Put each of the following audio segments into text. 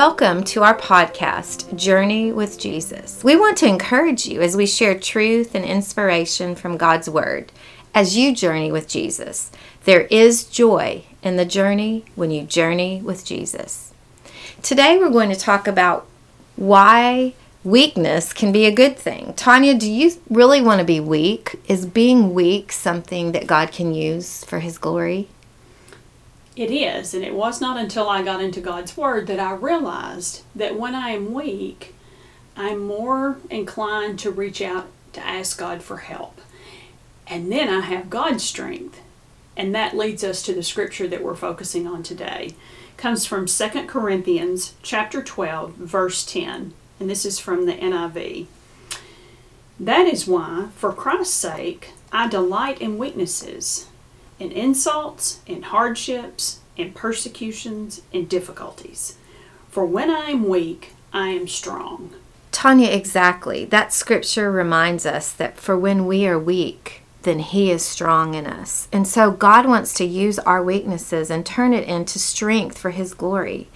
Welcome to our podcast, Journey with Jesus. We want to encourage you as we share truth and inspiration from God's Word as you journey with Jesus. There is joy in the journey when you journey with Jesus. Today we're going to talk about why weakness can be a good thing. Tanya, do you really want to be weak? Is being weak something that God can use for His glory? It is, and it was not until I got into God's Word that I realized that when I am weak, I'm more inclined to reach out to ask God for help. And then I have God's strength. And that leads us to the scripture that we're focusing on today. It comes from 2 Corinthians chapter 12, verse 10. And this is from the NIV. That is why, for Christ's sake, I delight in weaknesses in insults, in hardships, in persecutions, in difficulties. For when I am weak, I am strong. Tanya, exactly. That scripture reminds us that for when we are weak, then He is strong in us. And so God wants to use our weaknesses and turn it into strength for His glory.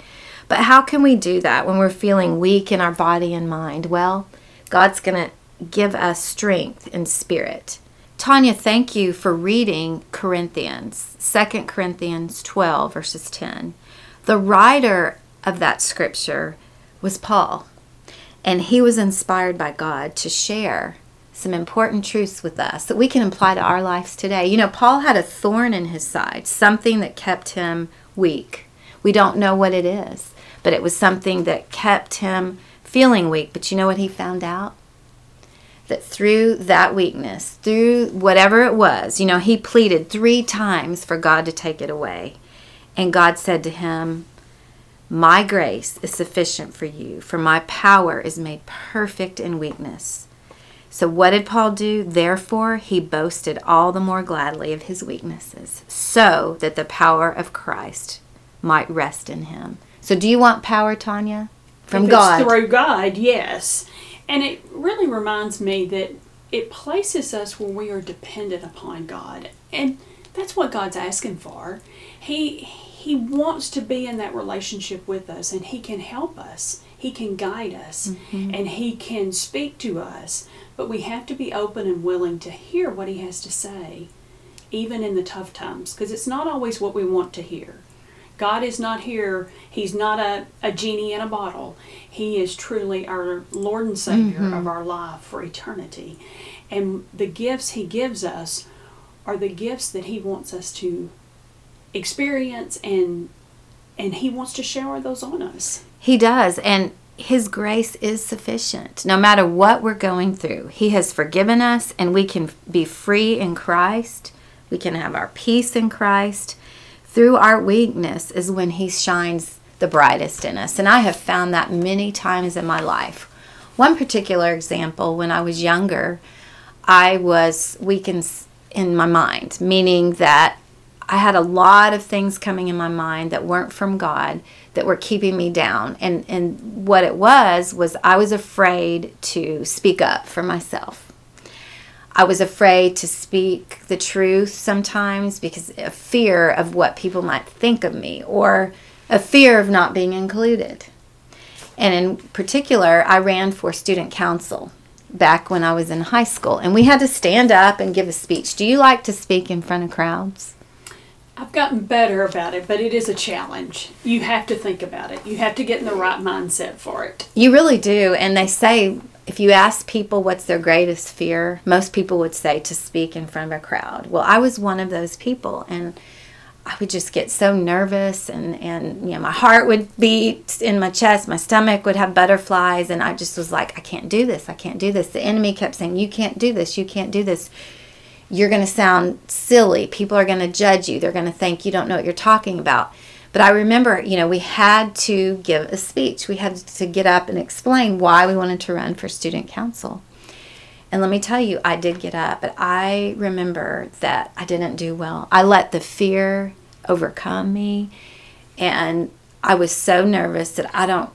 But how can we do that when we're feeling weak in our body and mind? Well, God's going to give us strength in spirit. Tanya, thank you for reading Corinthians, 2 Corinthians 12, verses 10. The writer of that scripture was Paul, and he was inspired by God to share some important truths with us that we can apply to our lives today. You know, Paul had a thorn in his side, something that kept him weak. We don't know what it is, but it was something that kept him feeling weak. But you know what he found out? That through that weakness, through whatever it was, you know, he pleaded three times for God to take it away. And God said to him, My grace is sufficient for you, for my power is made perfect in weakness. So, what did Paul do? Therefore, he boasted all the more gladly of his weaknesses, so that the power of Christ might rest in him. So, do you want power, Tanya? From God. Through God, yes. And it really reminds me that it places us where we are dependent upon God. And that's what God's asking for. He he wants to be in that relationship with us and he can help us. He can guide us mm-hmm. and he can speak to us. But we have to be open and willing to hear what he has to say even in the tough times because it's not always what we want to hear. God is not here. He's not a, a genie in a bottle. He is truly our Lord and Savior mm-hmm. of our life for eternity. And the gifts He gives us are the gifts that He wants us to experience and and He wants to shower those on us. He does. And his grace is sufficient. No matter what we're going through, He has forgiven us, and we can be free in Christ. We can have our peace in Christ through our weakness is when He shines the brightest in us. And I have found that many times in my life. One particular example, when I was younger, I was weak in, in my mind, meaning that I had a lot of things coming in my mind that weren't from God that were keeping me down. And, and what it was, was I was afraid to speak up for myself. I was afraid to speak the truth sometimes because of fear of what people might think of me or a fear of not being included. And in particular, I ran for student council back when I was in high school, and we had to stand up and give a speech. Do you like to speak in front of crowds? I've gotten better about it, but it is a challenge. You have to think about it. You have to get in the right mindset for it. You really do. And they say if you ask people what's their greatest fear, most people would say to speak in front of a crowd. Well, I was one of those people and I would just get so nervous and, and you know my heart would beat in my chest, my stomach would have butterflies and I just was like I can't do this. I can't do this. The enemy kept saying you can't do this. You can't do this. You're going to sound silly. People are going to judge you. They're going to think you don't know what you're talking about. But I remember, you know, we had to give a speech. We had to get up and explain why we wanted to run for student council. And let me tell you, I did get up, but I remember that I didn't do well. I let the fear overcome me, and I was so nervous that I don't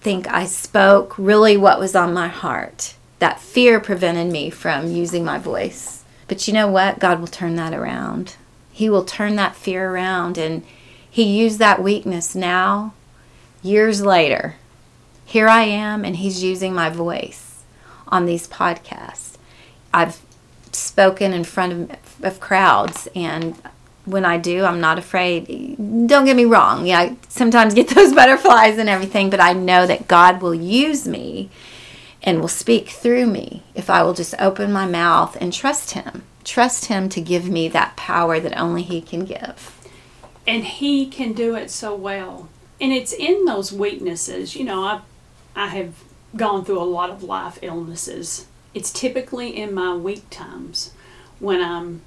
think I spoke really what was on my heart. That fear prevented me from using my voice. But you know what? God will turn that around. He will turn that fear around and he used that weakness now years later, here I am, and He's using my voice on these podcasts. I've spoken in front of, of crowds, and when I do, I'm not afraid. Don't get me wrong. Yeah, I sometimes get those butterflies and everything, but I know that God will use me and will speak through me if I will just open my mouth and trust Him. Trust Him to give me that power that only He can give. And He can do it so well. And it's in those weaknesses. You know, I, I have gone through a lot of life illnesses. It's typically in my weak times when I'm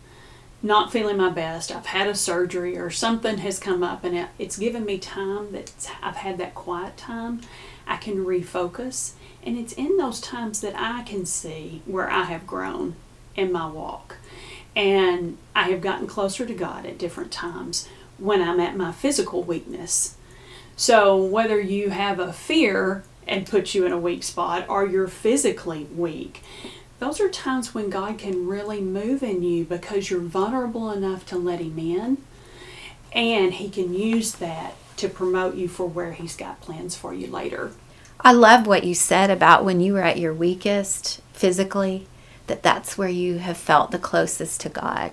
not feeling my best. I've had a surgery or something has come up and it's given me time that I've had that quiet time. I can refocus. And it's in those times that I can see where I have grown in my walk. And I have gotten closer to God at different times when I'm at my physical weakness. So, whether you have a fear and puts you in a weak spot or you're physically weak, those are times when God can really move in you because you're vulnerable enough to let Him in, and He can use that to promote you for where He's got plans for you later. I love what you said about when you were at your weakest physically, that that's where you have felt the closest to God.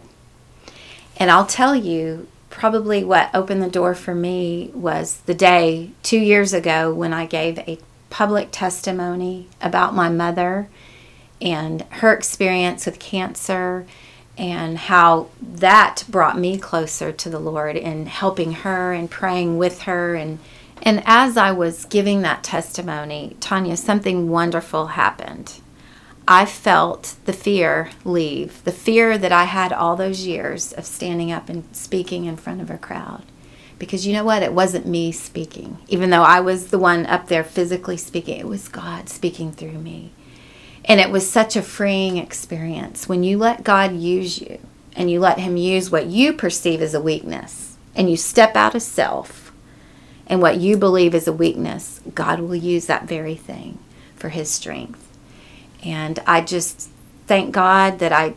And I'll tell you, probably what opened the door for me was the day two years ago when I gave a public testimony about my mother and her experience with cancer and how that brought me closer to the Lord and helping her and praying with her and and as I was giving that testimony, Tanya, something wonderful happened. I felt the fear leave, the fear that I had all those years of standing up and speaking in front of a crowd. Because you know what? It wasn't me speaking. Even though I was the one up there physically speaking, it was God speaking through me. And it was such a freeing experience when you let God use you and you let Him use what you perceive as a weakness and you step out of self and what you believe is a weakness, God will use that very thing for His strength. And I just thank God that I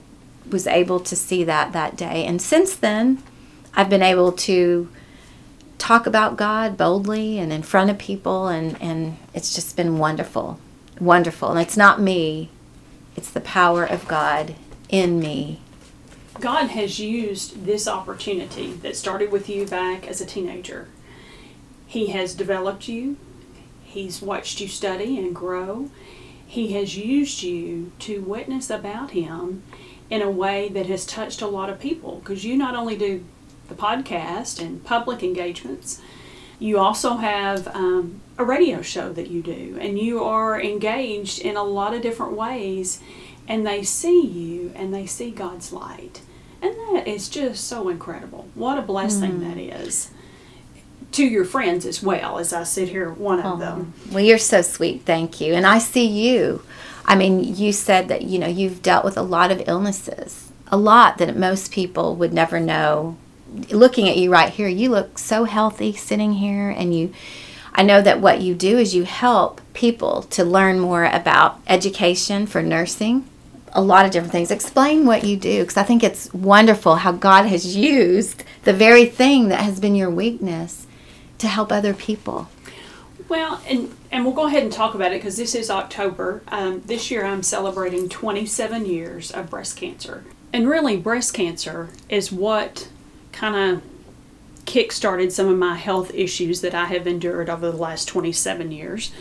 was able to see that that day. And since then, I've been able to talk about God boldly and in front of people, and, and it's just been wonderful wonderful. And it's not me, it's the power of God in me. God has used this opportunity that started with you back as a teenager. He has developed you, He's watched you study and grow. He has used you to witness about Him in a way that has touched a lot of people because you not only do the podcast and public engagements, you also have um, a radio show that you do, and you are engaged in a lot of different ways, and they see you and they see God's light. And that is just so incredible. What a blessing mm. that is. To your friends as well, as I sit here, one of them. Well, you're so sweet. Thank you. And I see you. I mean, you said that, you know, you've dealt with a lot of illnesses, a lot that most people would never know. Looking at you right here, you look so healthy sitting here, and you I know that what you do is you help people to learn more about education for nursing, a lot of different things. Explain what you do because I think it's wonderful how God has used the very thing that has been your weakness to help other people. Well, and and we'll go ahead and talk about it because this is October. Um, this year, I'm celebrating 27 years of breast cancer, and really, breast cancer is what kind of kick-started some of my health issues that I have endured over the last 27 years.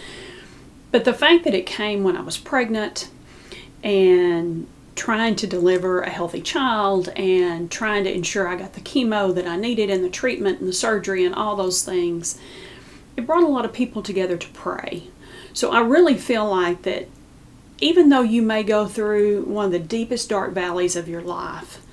But the fact that it came when I was pregnant and trying to deliver a healthy child and trying to ensure I got the chemo that I needed and the treatment and the surgery and all those things, it brought a lot of people together to pray. So I really feel like that even though you may go through one of the deepest dark valleys of your life,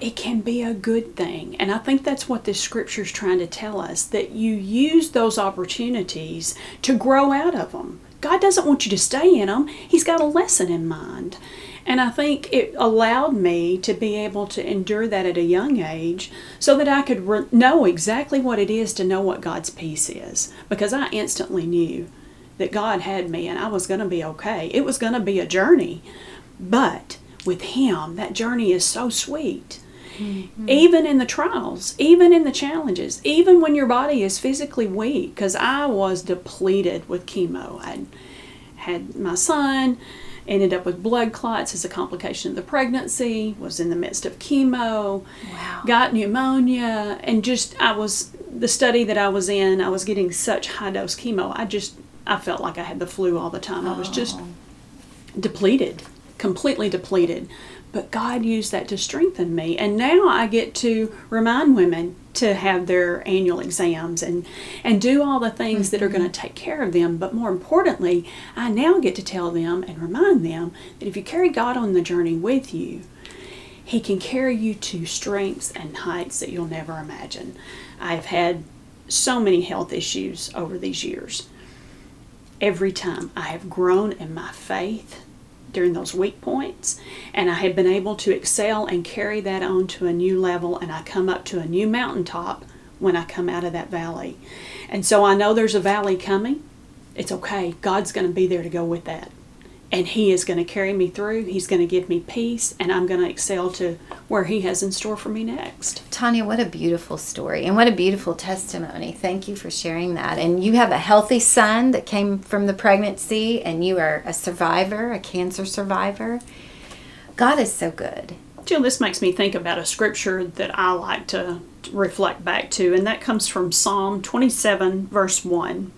it can be a good thing. And I think that's what this scripture is trying to tell us that you use those opportunities to grow out of them. God doesn't want you to stay in them, He's got a lesson in mind. And I think it allowed me to be able to endure that at a young age so that I could re- know exactly what it is to know what God's peace is. Because I instantly knew that God had me and I was going to be okay. It was going to be a journey. But with Him, that journey is so sweet Mm-hmm. Even in the trials, even in the challenges, even when your body is physically weak, because I was depleted with chemo. I had my son, ended up with blood clots as a complication of the pregnancy, was in the midst of chemo, wow. got pneumonia, and just I was the study that I was in, I was getting such high dose chemo. I just I felt like I had the flu all the time. I was just oh. depleted, completely depleted. But God used that to strengthen me. And now I get to remind women to have their annual exams and, and do all the things mm-hmm. that are going to mm-hmm. take care of them. But more importantly, I now get to tell them and remind them that if you carry God on the journey with you, He can carry you to strengths and heights that you'll never imagine. I've had so many health issues over these years. Every time I have grown in my faith during those weak points, and I have been able to excel and carry that on to a new level, and I come up to a new mountaintop when I come out of that valley. And so I know there's a valley coming. It's okay. God's going to be there to go with that and He is going to carry me through. He's going to give me peace, and I'm going to excel to where He has in store for me next. Tanya, what a beautiful story, and what a beautiful testimony. Thank you for sharing that. And you have a healthy son that came from the pregnancy, and you are a survivor, a cancer survivor. God is so good. Jill, this makes me think about a scripture that I like to reflect back to, and that comes from Psalm 27, verse 1.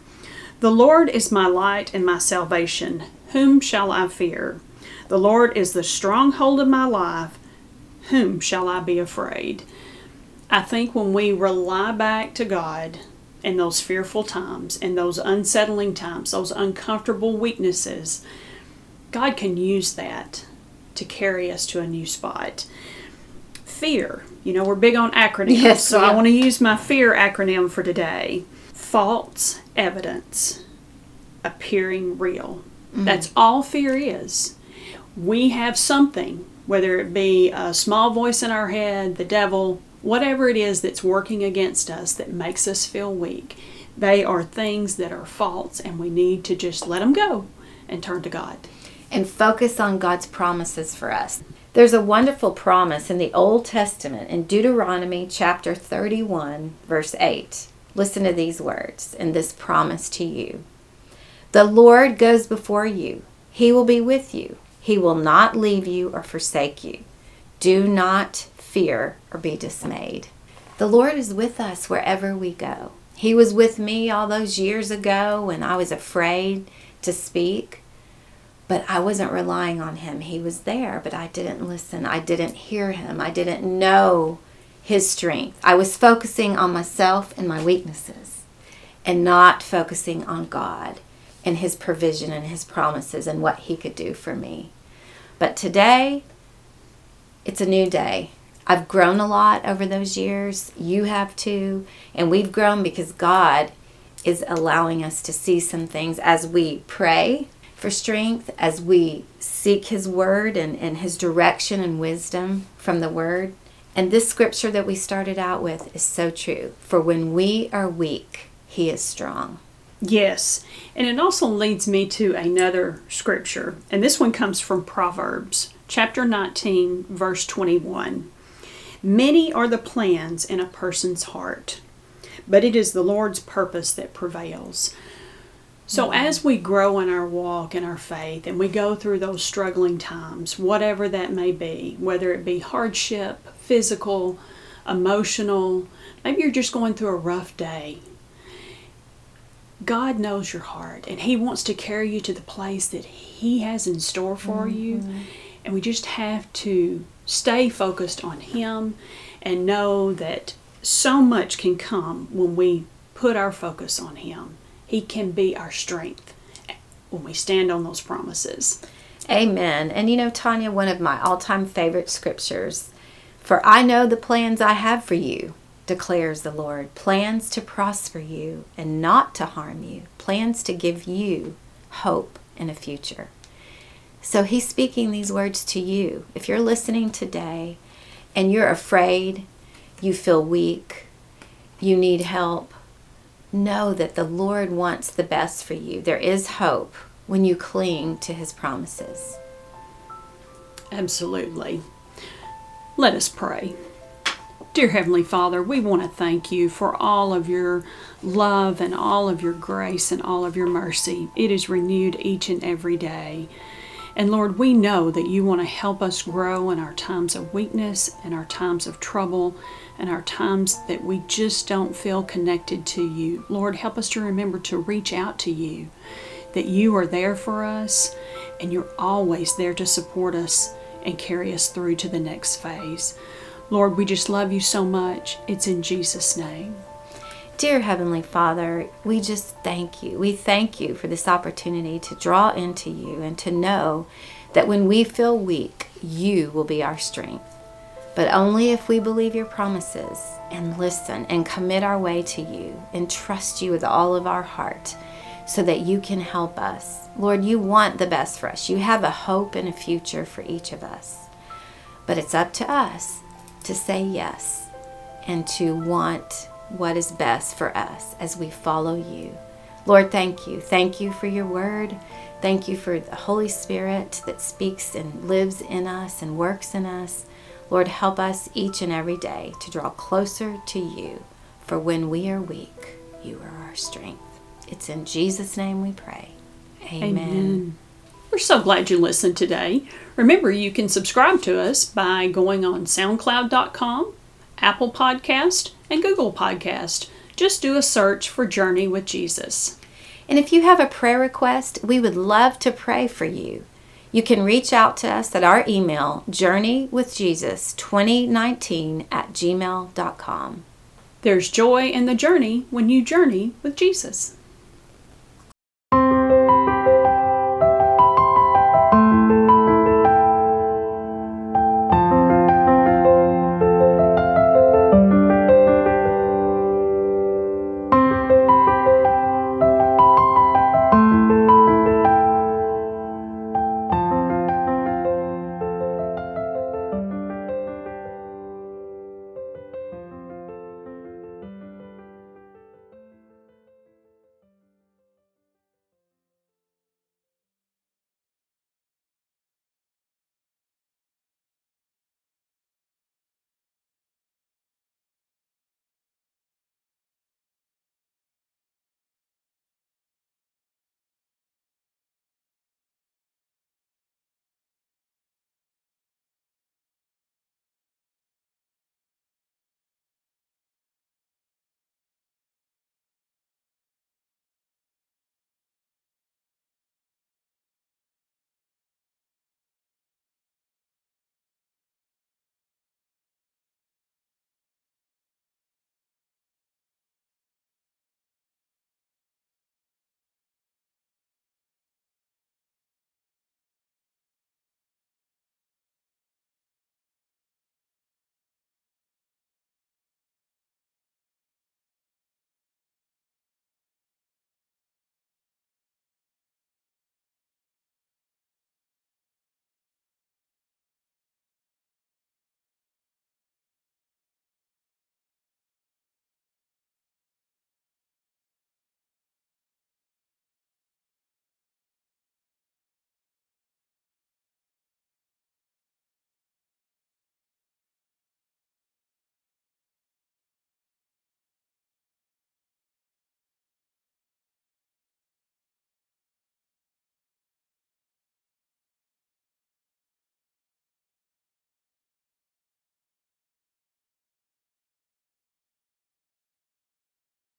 The Lord is my light and my salvation. Whom shall I fear? The Lord is the stronghold of my life. Whom shall I be afraid? I think when we rely back to God in those fearful times, in those unsettling times, those uncomfortable weaknesses, God can use that to carry us to a new spot. Fear. You know, we're big on acronyms, yes, so yeah. I want to use my fear acronym for today. False evidence appearing real. Mm-hmm. That's all fear is. We have something, whether it be a small voice in our head, the devil, whatever it is that's working against us that makes us feel weak. They are things that are false, and we need to just let them go and turn to God. And focus on God's promises for us. There's a wonderful promise in the Old Testament in Deuteronomy chapter 31, verse 8. Listen to these words and this promise to you. The Lord goes before you. He will be with you. He will not leave you or forsake you. Do not fear or be dismayed. The Lord is with us wherever we go. He was with me all those years ago when I was afraid to speak, but I wasn't relying on Him. He was there, but I didn't listen. I didn't hear Him. I didn't know His strength. I was focusing on myself and my weaknesses and not focusing on God and His provision and His promises and what He could do for me. But today, it's a new day. I've grown a lot over those years. You have too. And we've grown because God is allowing us to see some things as we pray for strength, as we seek His Word and, and His direction and wisdom from the Word. And this scripture that we started out with is so true. For when we are weak, He is strong. Yes, and it also leads me to another scripture, and this one comes from Proverbs chapter 19, verse 21. Many are the plans in a person's heart, but it is the Lord's purpose that prevails. So, mm-hmm. as we grow in our walk and our faith, and we go through those struggling times, whatever that may be, whether it be hardship, physical, emotional, maybe you're just going through a rough day, God knows your heart and He wants to carry you to the place that He has in store for mm-hmm. you. And we just have to stay focused on Him and know that so much can come when we put our focus on Him. He can be our strength when we stand on those promises. Amen. And you know, Tanya, one of my all time favorite scriptures For I know the plans I have for you declares the Lord plans to prosper you and not to harm you, plans to give you hope in a future. So he's speaking these words to you. If you're listening today and you're afraid, you feel weak, you need help, know that the Lord wants the best for you. There is hope when you cling to his promises. Absolutely. Let us pray. Dear Heavenly Father, we want to thank you for all of your love and all of your grace and all of your mercy. It is renewed each and every day. And Lord, we know that you want to help us grow in our times of weakness and our times of trouble and our times that we just don't feel connected to you. Lord, help us to remember to reach out to you, that you are there for us and you're always there to support us and carry us through to the next phase. Lord, we just love you so much. It's in Jesus' name. Dear Heavenly Father, we just thank you. We thank you for this opportunity to draw into you and to know that when we feel weak, you will be our strength. But only if we believe your promises and listen and commit our way to you and trust you with all of our heart so that you can help us. Lord, you want the best for us. You have a hope and a future for each of us. But it's up to us to say yes and to want what is best for us as we follow you. Lord, thank you. Thank you for your word. Thank you for the Holy Spirit that speaks and lives in us and works in us. Lord, help us each and every day to draw closer to you, for when we are weak, you are our strength. It's in Jesus' name we pray. Amen. Amen. We're so glad you listened today. Remember, you can subscribe to us by going on SoundCloud.com, Apple Podcast, and Google Podcast. Just do a search for Journey with Jesus. And if you have a prayer request, we would love to pray for you. You can reach out to us at our email, journeywithjesus2019 at gmail.com. There's joy in the journey when you journey with Jesus.